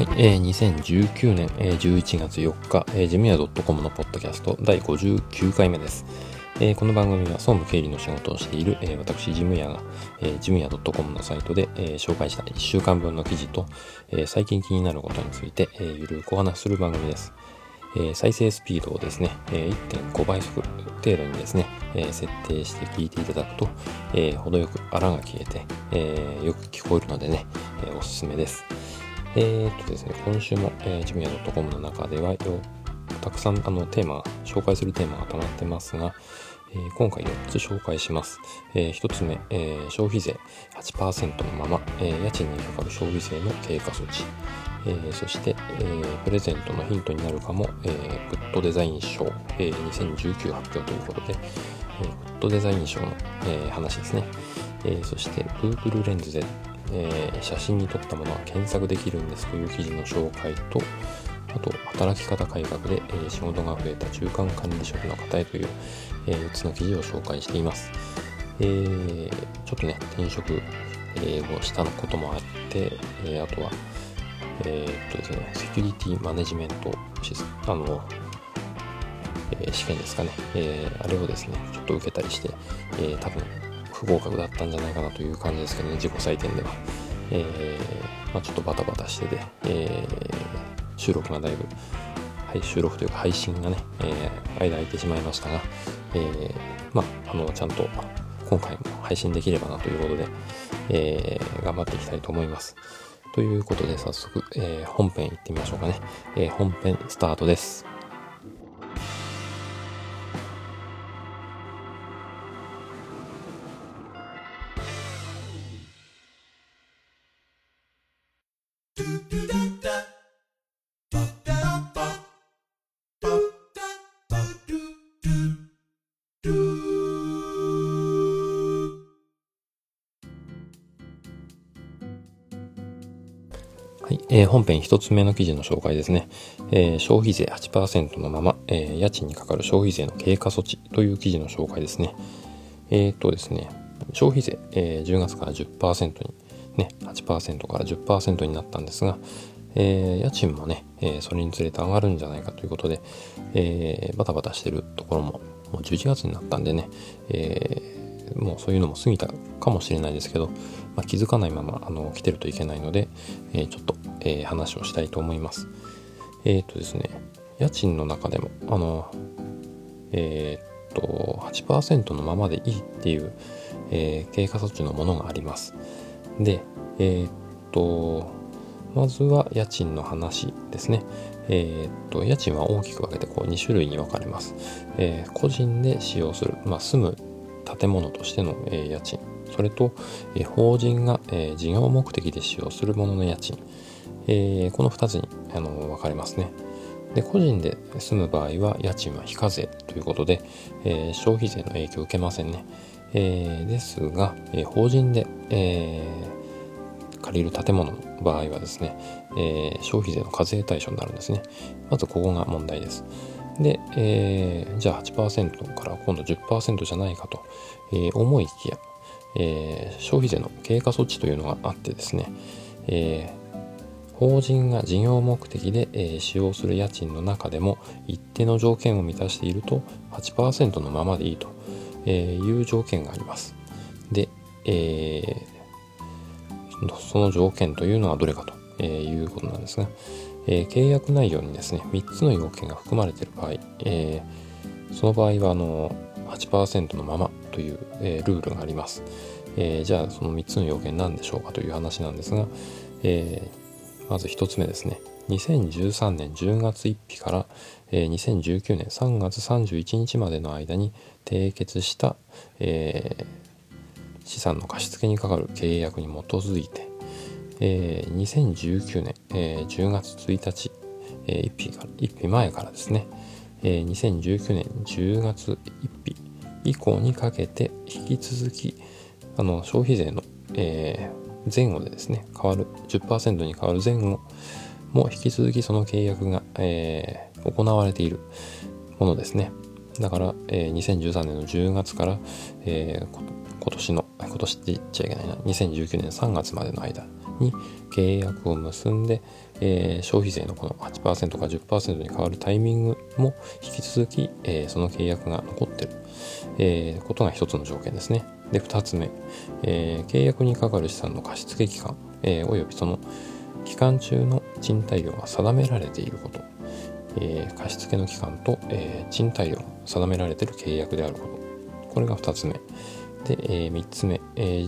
はい、えー、2019年、えー、11月4日、えー、ジムヤ .com のポッドキャスト第59回目です。えー、この番組は総務経理の仕事をしている、えー、私、ジムヤが、えー、ジムヤ .com のサイトで、えー、紹介した1週間分の記事と、えー、最近気になることについて、えー、ゆるくお話しする番組です。えー、再生スピードをですね、えー、1.5倍速程度にですね、えー、設定して聞いていただくと、えー、程よくあらが消えて、えー、よく聞こえるのでね、えー、おすすめです。えー、っとですね、今週も、えー、ジムヤ .com の中ではよ、たくさんあのテーマ、紹介するテーマが溜まってますが、えー、今回4つ紹介します。えー、1つ目、えー、消費税8%のまま、え、家賃にかかる消費税の経過措置。え、そして、え、プレゼントのヒントになるかも、えー、グッドデザイン賞、え、2019発表ということで、え、グッドデザイン賞の、え、話ですね。え、そして Google レンズでえー、写真に撮ったものは検索できるんですという記事の紹介と、あと、働き方改革で、えー、仕事が増えた中間管理職の方へという、えー、4つの記事を紹介しています。えー、ちょっとね、転職、え、をしたこともあって、え、あとは、え、っとですね、セキュリティマネジメントシスあの、え、試験ですかね、え、あれをですね、ちょっと受けたりして、えー、多分不合格だったんじゃないかなという感じですけどね、自己採点では。えー、まあ、ちょっとバタバタしてて、えー、収録がだいぶ、はい、収録というか配信がね、えー、間空いてしまいましたが、え、まあ、あの、ちゃんと今回も配信できればなということで、え、頑張っていきたいと思います。ということで早速、え、本編行ってみましょうかね。え、本編スタートです。えー、本編一つ目の記事の紹介ですね。えー、消費税8%のまま、えー、家賃にかかる消費税の経過措置という記事の紹介ですね。えー、っとですね、消費税、え、10月から10%に、ね、8%から10%になったんですが、え、家賃もね、え、それにつれて上がるんじゃないかということで、え、バタバタしてるところも、もう11月になったんでね、え、もうそういうのも過ぎたかもしれないですけど、まあ、気づかないままあの来てるといけないので、えー、ちょっと、えー、話をしたいと思います。えっ、ー、とですね、家賃の中でも、あの、えっ、と、8%のままでいいっていう、え経過措置のものがあります。で、えっと、まずは家賃の話ですね。えっと、家賃は大きく分けてこう2種類に分かれます。え個人で使用する、まあ、住む建物としての、え家賃。それと、え法人が、え事業目的で使用するものの家賃、えこの2つにあの分かれますね。で個人で住む場合は家賃は非課税ということで、えー、消費税の影響を受けませんね。えー、ですが、え、法人で、え借りる建物の場合はですね、え消費税の課税対象になるんですね。まずここが問題です。で、えじゃあ8%から今度10%じゃないかと、え思いきや、え、消費税の経過措置というのがあってですね、えー、法人が事業目的で、え、使用する家賃の中でも一定の条件を満たしていると8%のままでいいという条件があります。で、えー、その条件というのはどれかということなんですが、えー、契約内容にですね、3つの要件が含まれている場合、えー、その場合はあの8%のままという、えー、ルールがあります。えー、じゃあその3つの要件何でしょうかという話なんですが、えー、まず1つ目ですね。2013年10月1日から、えー、2019年3月31日までの間に締結した、えー、資産の貸付にかかる契約に基づいて、えー、2019年、えー、10月1日、えー、1日から1日前からですね、えー、2019年10月1日以降にかけて引き続きあの消費税の、えー、前後でですね変わる10%に変わる前後も引き続きその契約が、えー、行われているものですねだから、えー、2013年の10月から、えー、今年の今年って言っちゃいけないな2019年3月までの間に契約を結んで、えー、消費税のこの8%か10%に変わるタイミングも引き続き、えー、その契約が残ってる、えー、ことが一つの条件ですね。で、二つ目、え契約にかかる資産の貸付期間、えおよびその期間中の賃貸料が定められていること、え貸付の期間と、え賃貸料が定められている契約であること、これが二つ目。で、え3つ目、え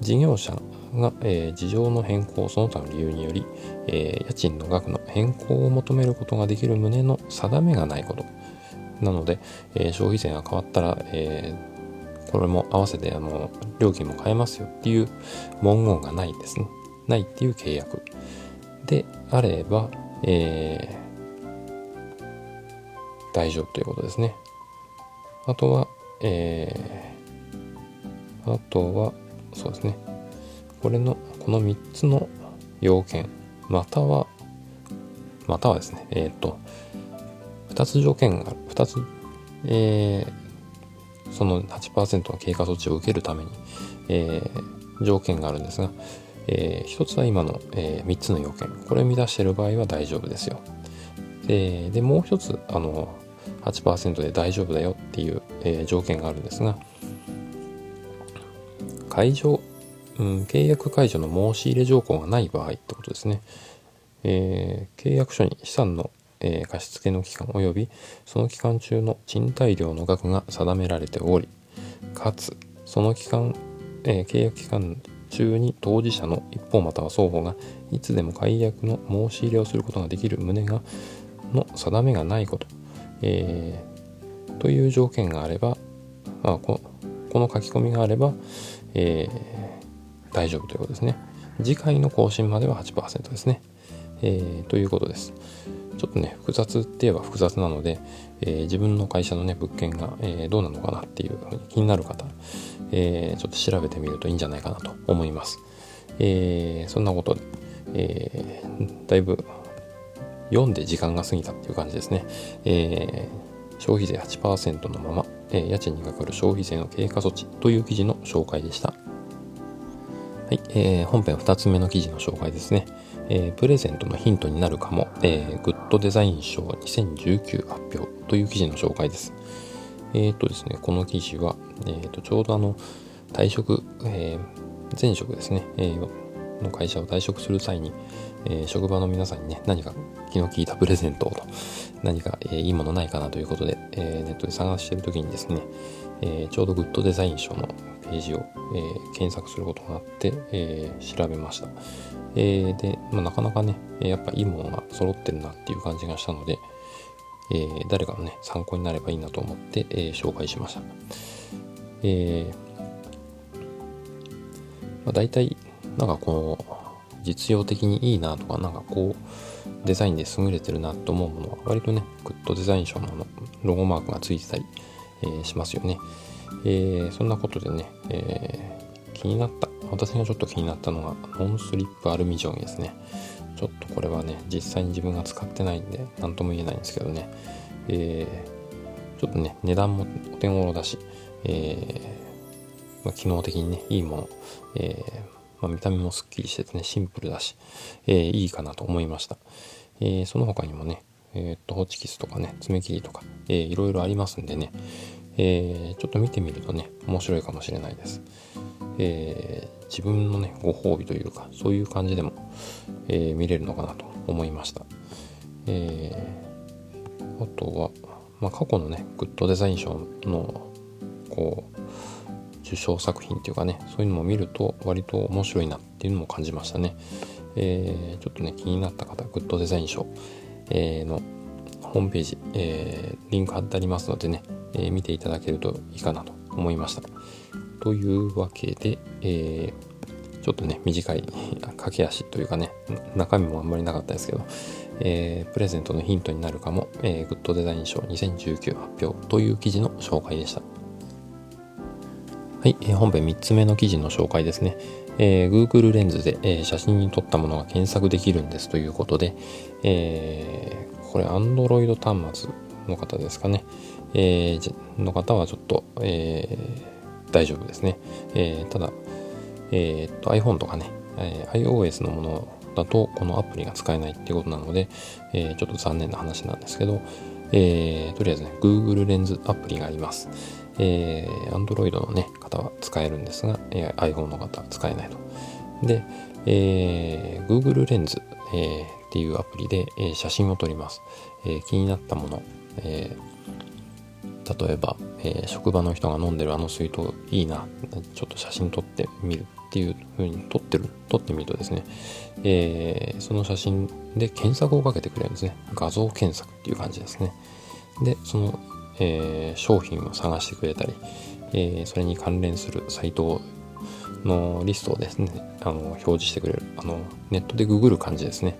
事業者が、えー、事情の変更その他の理由により、えー、家賃の額の変更を求めることができる旨の定めがないことなので、えー、消費税が変わったら、えこれも合わせてあの料金も変えますよっていう文言がないですね。ないっていう契約。であれば、え大丈夫ということですね。あとは、えあとはそうですね。これのこの3つの要件。またはまたはですね。えっ、ー、と2つ条件がある。2つ、えー、その8%の経過措置を受けるために、えー、条件があるんですが、えー、1つは今の、えー、3つの要件これを満たしている場合は大丈夫ですよででもう1つあの8%で大丈夫だよっていう、えー、条件があるんですが解除うん、契約解除の申し入れ条項がない場合ってことですね。えー、契約書に資産の、えー、貸付の期間及びその期間中の賃貸料の額が定められており、かつその期間、えー、契約期間中に当事者の一方または双方がいつでも解約の申し入れをすることができる旨がの定めがないこと、えー、という条件があれば、あ、ここの書き込みがあれば、えー大丈夫ということですね。次回の更新までは8%ですね。えー、ということです。ちょっとね、複雑って言えば複雑なので、えー、自分の会社のね、物件が、えー、どうなのかなっていうふうに気になる方、えちょっと調べてみるといいんじゃないかなと思います。えそんなことで、えだいぶ読んで時間が過ぎたっていう感じですね。え消費税8%のまま、え家賃にかかる消費税の経過措置という記事の紹介でした。はい、えー、本編2つ目の記事の紹介ですね。えー、プレゼントのヒントになるかも、えー、グッドデザイン賞2019発表という記事の紹介です。えっ、とですね、この記事は、えー、とちょうどあの退職、え前職ですね、えの会社を退職する際に、え職場の皆さんにね、何か気の利いたプレゼントをと、何か、えいいものないかなということで、えネットで探している時にですね、えちょうどグッドデザイン賞のページを、えー、検索することがあって、えー、調べました。えー、で、まあ、なかなかね、やっぱいいものが揃ってるなっていう感じがしたので、えー、誰かのね、参考になればいいなと思って、えー、紹介しました。えー、まあ、大体、なんかこう、実用的にいいなとか、なんかこう、デザインで優れてるなと思うものは、割とね、グッドデザイン賞のロゴマークがついてたり、えー、しますよね。えー、そんなことでね、えー、気になった、私がちょっと気になったのが、ノンスリップアルミジョンですね。ちょっとこれはね、実際に自分が使ってないんで、何とも言えないんですけどね、えー、ちょっとね、値段もお手頃だし、え、まあ、機能的にね、いいもの、え、まあ、見た目もすっきりしててね、シンプルだし、えー、いいかなと思いました。えー、その他にもね、えっ、と、ホチキスとかね、爪切りとか、えー、いろいろありますんでね、えー、ちょっと見てみるとね、面白いかもしれないです。えー、自分のね、ご褒美というか、そういう感じでも、えー、見れるのかなと思いました。えー、あとは、まあ、過去のね、グッドデザイン賞の、こう、受賞作品っていうかね、そういうのも見ると割と面白いなっていうのも感じましたね。えー、ちょっとね、気になった方、グッドデザイン賞、えー、のホームページ、えー、リンク貼ってありますのでね、えー、見ていただけるといいかなと思いました。というわけで、えー、ちょっとね、短い 駆け足というかね、中身もあんまりなかったですけど、えー、プレゼントのヒントになるかも、えー、グッドデザイン賞2019発表という記事の紹介でした。はい、えー、本編3つ目の記事の紹介ですね。えー、Google レンズで、えー、写真に撮ったものが検索できるんですということで、えー、これ Android 端末の方ですかね。えー、の方はちょっと、えー、大丈夫ですね。えー、ただ、えー、と iPhone とかね、え、iOS のものだとこのアプリが使えないっていうことなので、え、ちょっと残念な話なんですけど、えー、とりあえずね Google レンズアプリがあります。え、Android の、ね、方は使えるんですが、え、iPhone の方は使えないと。で、え、Google レンズ、え、っていうアプリで、え、写真を撮ります。え、気になったもの、え、例えば、え、職場の人が飲んでるあの水筒いいな、ちょっと写真撮ってみるっていう風に撮ってる、撮ってみるとですね、え、その写真で検索をかけてくれるんですね。画像検索っていう感じですね。で、そのえ、商品を探してくれたり、え、それに関連するサイトのリストをですね、あの表示してくれる、あのネットでググる感じですね。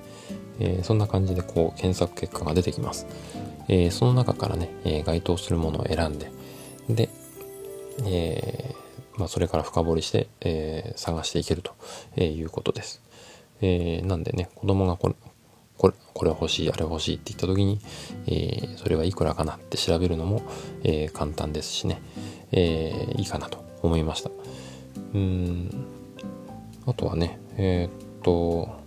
えー、そんな感じでこう検索結果が出てきます。えその中からね、え該当するものを選んで、で、えまあ、それから深掘りして、え探していけるということです。えなんでね、子供がここれこれ欲しいあれ欲しいって言った時に、えー、それはいくらかなって調べるのも、え、簡単ですしね、え、いいかなと思いましたうんあとはねえ、っと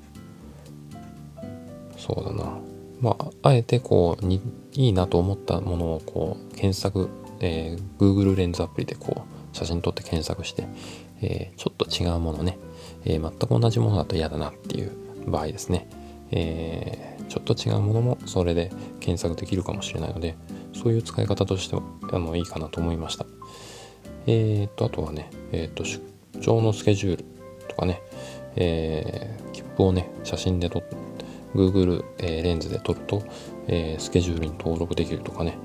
そうだな。まああえてこうにいいなと思ったものをこう検索、えー、Google レンズアプリでこう写真撮って検索して、えー、ちょっと違うものね、えー、全く同じものだと嫌だなっていう場合ですね、え、ちょっと違うものもそれで検索できるかもしれないのでそういう使い方としてはあのいいかなと思いました。えー、とあとはね、えー、と出張のスケジュールとかね、え、切符をね写真で撮って Google、えー、レンズで撮ると、えー、スケジュールに登録できるとかね、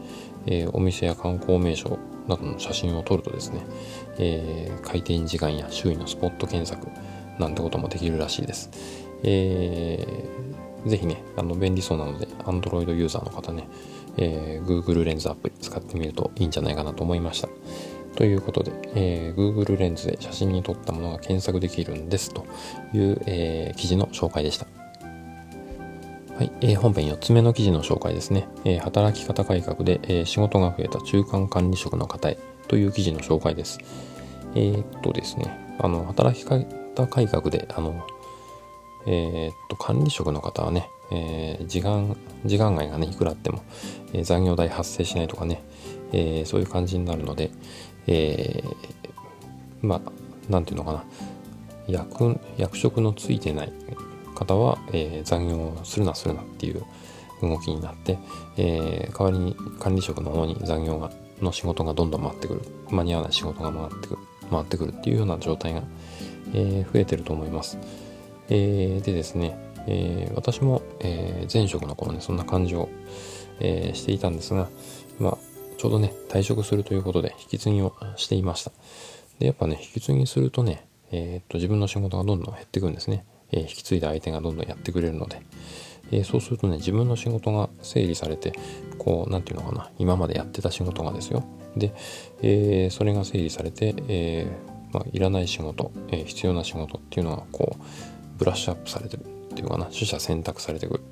えー、お店や観光名所などの写真を撮るとですね、えー、開店時間や周囲のスポット検索なんてこともできるらしいです。えー、ぜひね、あの便利そうなので、Android ユーザーの方ね、えー、Google レンズアプリ使ってみるといいんじゃないかなと思いました。ということで、えー、Google レンズで写真に撮ったものが検索できるんですという、えー、記事の紹介でした。はい、えー、本編4つ目の記事の紹介ですね。えー、働き方改革で、えー、仕事が増えた中間管理職の方へという記事の紹介です。えー、っとですね、あの、働き方改革で、あの、えー、っと、管理職の方はね、えー、時間、時間外がね、いくらあっても、えー、残業代発生しないとかね、えそういう感じになるので、えまあ、なんていうのかな、役、役職のついてない方は、え残業するなするなっていう動きになって、えー代わりに管理職の方に残業が、の仕事がどんどん回ってくる、間に合わない仕事が回ってくる、回ってくるっていうような状態が、え増えてると思います。えー、でですね、えー、私も、え、前職の頃ね、そんな感じを、えしていたんですが、ま、ちょうどね、退職するということで、引き継ぎをしていました。で、やっぱね、引き継ぎするとね、えっと、自分の仕事がどんどん減ってくんですね。え引き継いだ相手がどんどんやってくれるので。えそうするとね、自分の仕事が整理されて、こう、何て言うのかな、今までやってた仕事がですよ。で、えそれが整理されて、えーまあ、いらない仕事、え必要な仕事っていうのが、こう、ブラッシュアップされてるっていうかな取捨選択されてくる、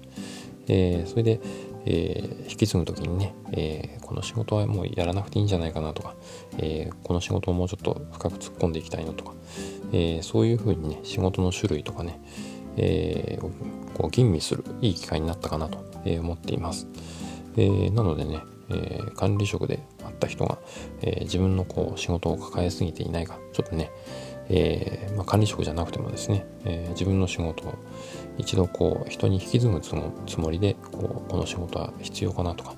え、それで、えー、引き継ぐ時にね、えー、この仕事はもうやらなくていいんじゃないかなとか、えこの仕事をもうちょっと深く突っ込んでいきたいのとか、えそういうふうにね仕事の種類とかね、えこう吟味するいい機会になったかなと思っています、えなのでね、え管理職であった人が、え自分のこう仕事を抱えすぎていないかちょっとね、えー、まあ、管理職じゃなくてもですね、えー、自分の仕事を一度こう人に引き継ぐつもりでこうこの仕事は必要かなとか、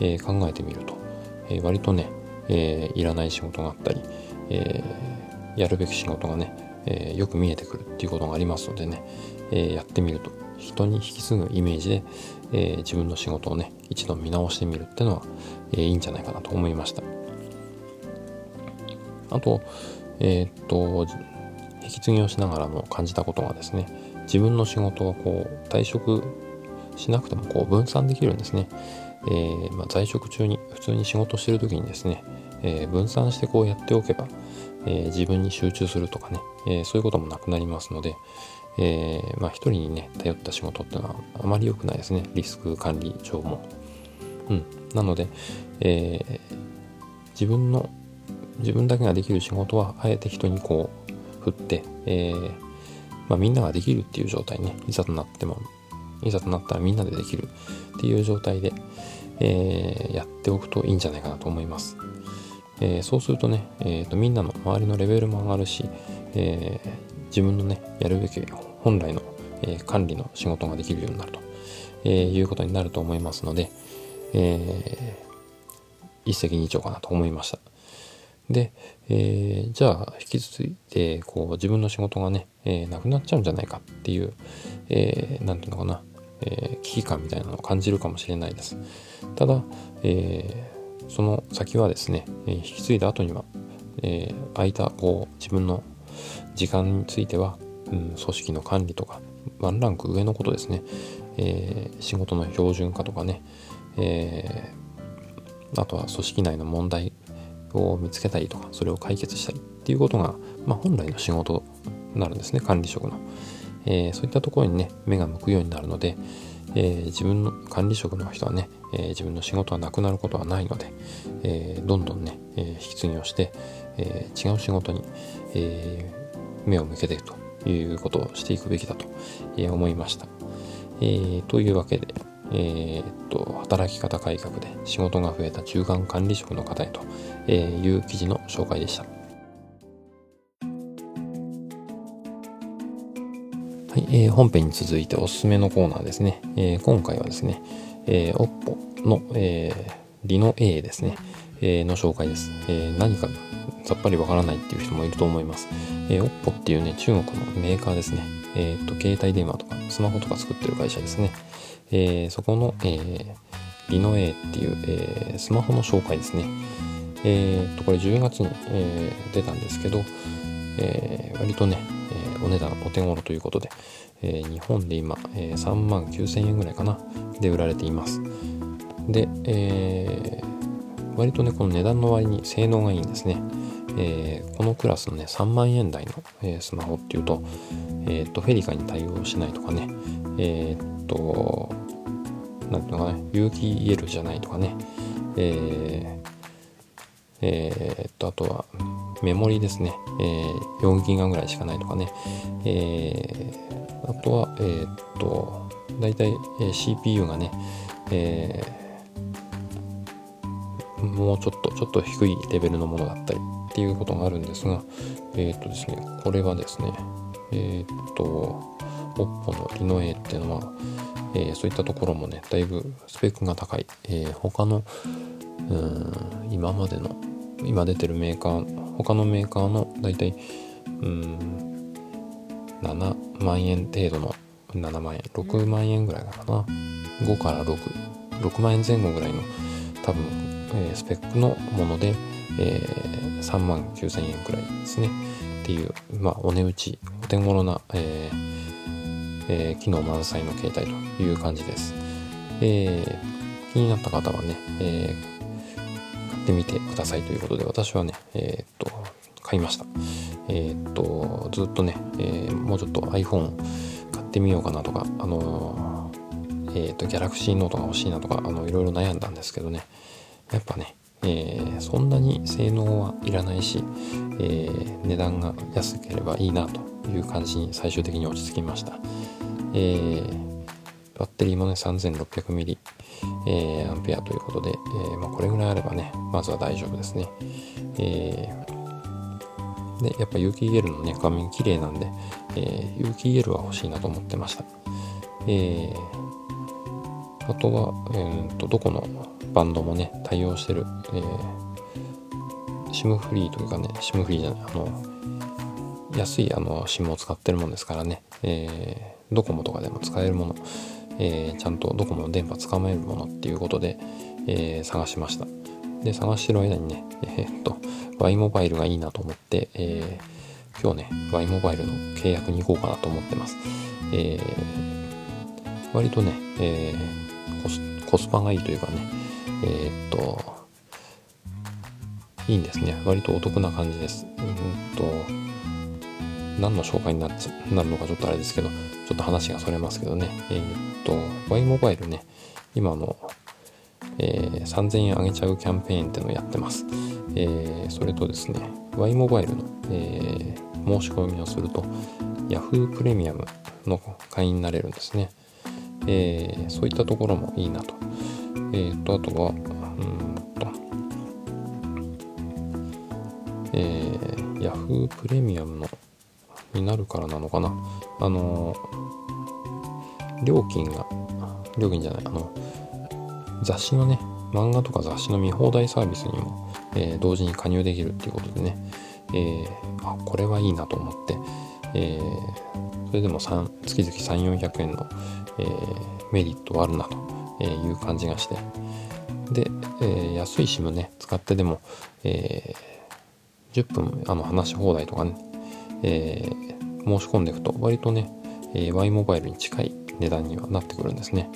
えー、考えてみると、え割とね、えいらない仕事があったり、えやるべき仕事がね、えよく見えてくるっていうことがありますのでね、えやってみると。人に引き継ぐイメージで、え自分の仕事をね一度見直してみるっていうのは、えいいんじゃないかなと思いました。あとえ、っと、引き継ぎをしながらも感じたことがですね、自分の仕事はこう、退職しなくてもこう分散できるんですね。えー、まあ、在職中に普通に仕事してる時にですね、えー、分散してこうやっておけば、えー、自分に集中するとかね、えそういうこともなくなりますので、えまあ一人にね、頼った仕事っていうのはあまり良くないですね。リスク管理上も。うん。なので、え自分の自分だけができる仕事はあえて人にこう振って、えー、まあ、みんなができるっていう状態ね、いざとなっても、いざとなったらみんなでできるっていう状態で、えー、やっておくといいんじゃないかなと思います。えー、そうするとね、えーと、みんなの周りのレベルも上がるし、えー、自分のね、やるべき本来の、え管理の仕事ができるようになると、えいうことになると思いますので、え一石二鳥かなと思いました。で、えー、じゃあ引き続いてこう自分の仕事がね、えー、なくなっちゃうんじゃないかっていう、えー、なんていうのかな、えー、危機感みたいなのを感じるかもしれないです。ただ、えー、その先はですね、えー、引き継いだ後には、えー、空いたこう自分の時間については、うん、組織の管理とかワンランク上のことですね、えー、仕事の標準化とかね、えー、あとは組織内の問題を見つけたりとかそれを解決したりっていうことが、まあ、本来の仕事になるんですね管理職の、えー、そういったところにね目が向くようになるので、えー、自分の管理職の人はね、えー、自分の仕事はなくなることはないので、えどんどんね、え引き継ぎをして、え違う仕事に、え目を向けていくということをしていくべきだと、え思いました、えというわけでえー、っと、働き方改革で仕事が増えた中間管理職の方へという記事の紹介でした。はい、えー、本編に続いておすすめのコーナーですね。えー、今回はですね、えー、OPPO の、えー、リノ A ですね、えー、の紹介です。えー、何かさっぱりわからないっていう人もいると思います。えー、OPPO っていうね、中国のメーカーですね。えっ、と、携帯電話とかスマホとか作ってる会社ですね。えー、そこの、えー、リノエっていう、えー、スマホの紹介ですね。えー、と、これ10月に、えー、出たんですけど、えー、割とね、えー、お値段お手頃ということで、えー、日本で今、えー、3万9000円ぐらいかな、で売られています。で、えー、割とね、この値段の割に性能がいいんですね。えー、このクラスのね、3万円台の、えー、スマホっていうと、えっ、と、フェリカに対応しないとかね、えっ、と、なんていうのかね、有機 EL じゃないとかね、えー、えー、っと、あとは、メモリですね、えー、4ギガぐらいしかないとかね、えー、あとは、えー、っと、だいたい CPU がね、えー、もうちょっと、ちょっと低いレベルのものだったりっていうことがあるんですが、えー、っとですね、これはですね、えー、っと、OPPO のリノ A っていうのは、えー、そういったところもね、だいぶスペックが高い。えー、他の、うん、今までの、今出てるメーカー、他のメーカーのだいたい、うん、7万円程度の、7万円、6万円ぐらいかな。5から6、6万円前後ぐらいの多分、えー、スペックのもので、えー、3万9000円くらいですね。っていう、まあ、お値打ち、お手頃な、えーえー、機能満載の携帯という感じです。えー、気になった方はね、えー、買ってみてくださいということで、私はね、えー、っと、買いました。えー、っと、ずっとね、えもうちょっと iPhone 買ってみようかなとか、あのえっと、Galaxy Note が欲しいなとか、あの、いろいろ悩んだんですけどね、やっぱね、えー、そんなに性能はいらないし、えー、値段が安ければいいなという感じに最終的に落ち着きました。えー、バッテリーもね 3600mAh、えー、ということで、えーまあ、これぐらいあればねまずは大丈夫ですね、えー、でやっぱ有機 EL のね画面綺麗なんで、えー、有機 EL は欲しいなと思ってました、え、あとは、えーと、どこのバンドもね対応してる、えー、SIM フリーというかね SIM フリーじゃないあの安いあの SIM を使ってるもんですからね、えードコモとかでも使えるもの、えー、ちゃんとドコモの電波つかめるものっていうことで、えー、探しました。で、探してる間にね、えー、っと、Y モバイルがいいなと思って、えー、今日ね、Y モバイルの契約に行こうかなと思ってます。えー、割とね、えー、コスコスパがいいというかね、えー、っと、いいんですね。割とお得な感じです。うんと、何の紹介になっちゃなるのかちょっとあれですけど、ちょっと話がそれますけどね。えー、っと、Y モバイルね、今の、えー、3000円上げちゃうキャンペーンってのをやってます。えー、それとですね、Y モバイルの、えー、申し込みをすると、Yahoo プレミアムの会員になれるんですね。えー、そういったところもいいなと。えっ、と、あとは、うんと、えー、Yahoo プレミアムのになるからなのかな。あの料金が、料金じゃない、あの、雑誌のね、漫画とか雑誌の見放題サービスにも、えー、同時に加入できるっていうことでね、えー、あ、これはいいなと思って、えー、それでも3月々3、400円の、えー、メリットはあるなと。えいう感じがして、で、えー、安い SIM ね、使ってでも、えー、10分あの話し放題とかね、えー、申し込んでいくと割とね、え、Y モバイルに近い値段にはなってくるんですね。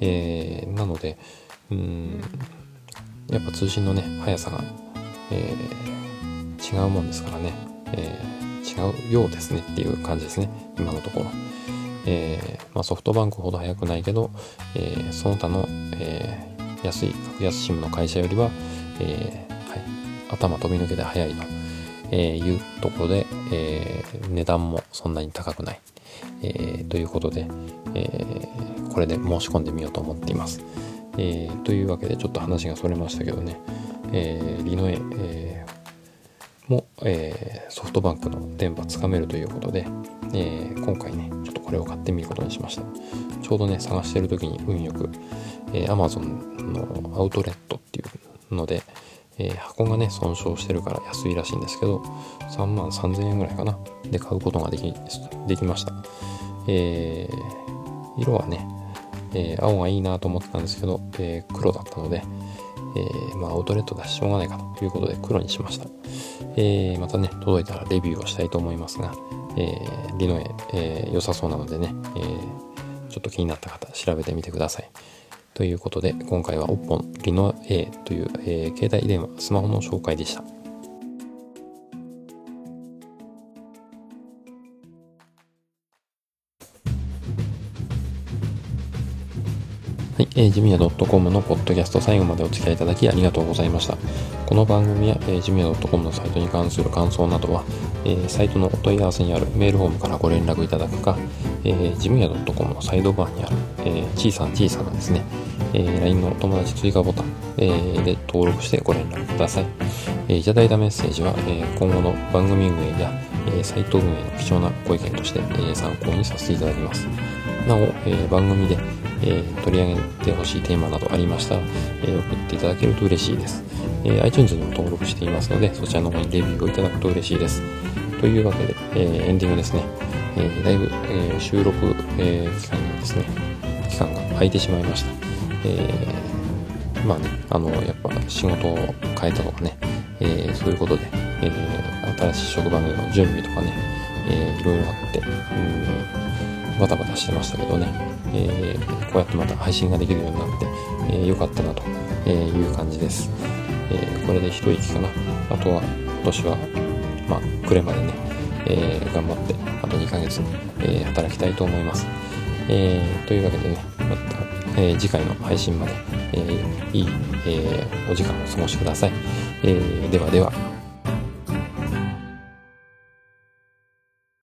え、なので、うん、やっぱ通信のね、速さが、え、違うもんですからね、え、違うようですねっていう感じですね、今のところ。えー、まあ、ソフトバンクほど速くないけど、えー、その他の、えー、安い格安 SIM の会社よりは、えはい、頭飛び抜けて速いと、えいうところで、え値段もそんなに高くない、えということで、えこれで申し込んでみようと思っています。えというわけでちょっと話がそれましたけどね、えリノエ、えも、えソフトバンクの電波つかめるということで、え今回ね、これを買ってみることにしました。ちょうどね、探してる時に運よく、え Amazon のアウトレットっていうので、えー、箱がね、損傷してるから安いらしいんですけど、3万3000円ぐらいかな。で買うことができ、できました。えー、色はね、え、青がいいなと思ってたんですけど、えー、黒だったので、えー、まあ、アウトレットだししょうがないかということで黒にしました。えー、またね、届いたらレビューをしたいと思いますが、えー、リノエ、えー、良さそうなのでね、えー、ちょっと気になった方、調べてみてください。ということで、今回は OPPO リノエという、えー、携帯電話、スマホの紹介でした。はい、えー、ジミヤ .com のポッドキャスト最後までお付き合いいただきありがとうございました。この番組や、えー、ジミヤ .com のサイトに関する感想などは、えー、サイトのお問い合わせにあるメールフォームからご連絡いただくか、えー、ジムヤ .com のサイドバーにある、えー、小さな小さなですね、えー、LINE のお友達追加ボタン、えー、で登録してご連絡ください。えー、いただいたメッセージは、えー、今後の番組運営や、えー、サイト運営の貴重なご意見として、えー、参考にさせていただきます。なお、えー、番組でえー、取り上げてほしいテーマなどありましたら、えー、送っていただけると嬉しいです、えー、iTunes にも登録していますので、そちらの方にレビューをいただくと嬉しいです。というわけで、えエンディングですね。えだいぶ、え収録、え期間にですね、期間が空いてしまいました。えーまあね、あの、やっぱ仕事を変えたとかね、えそういうことで、え新しい職場の準備とかね、えいろいろあって、うん、バタバタしてましたけどね、えー、こうやってまた配信ができるようになって、えー、よかったなという感じです。えー、これで一息かな。あとは今年は、まあ、暮れまでね、えー、頑張って、あと2ヶ月、えー、働きたいと思います。えー、というわけでね、また、えー、次回の配信まで、えー、いい、えー、お時間をお過ごしください。えー、ではでは。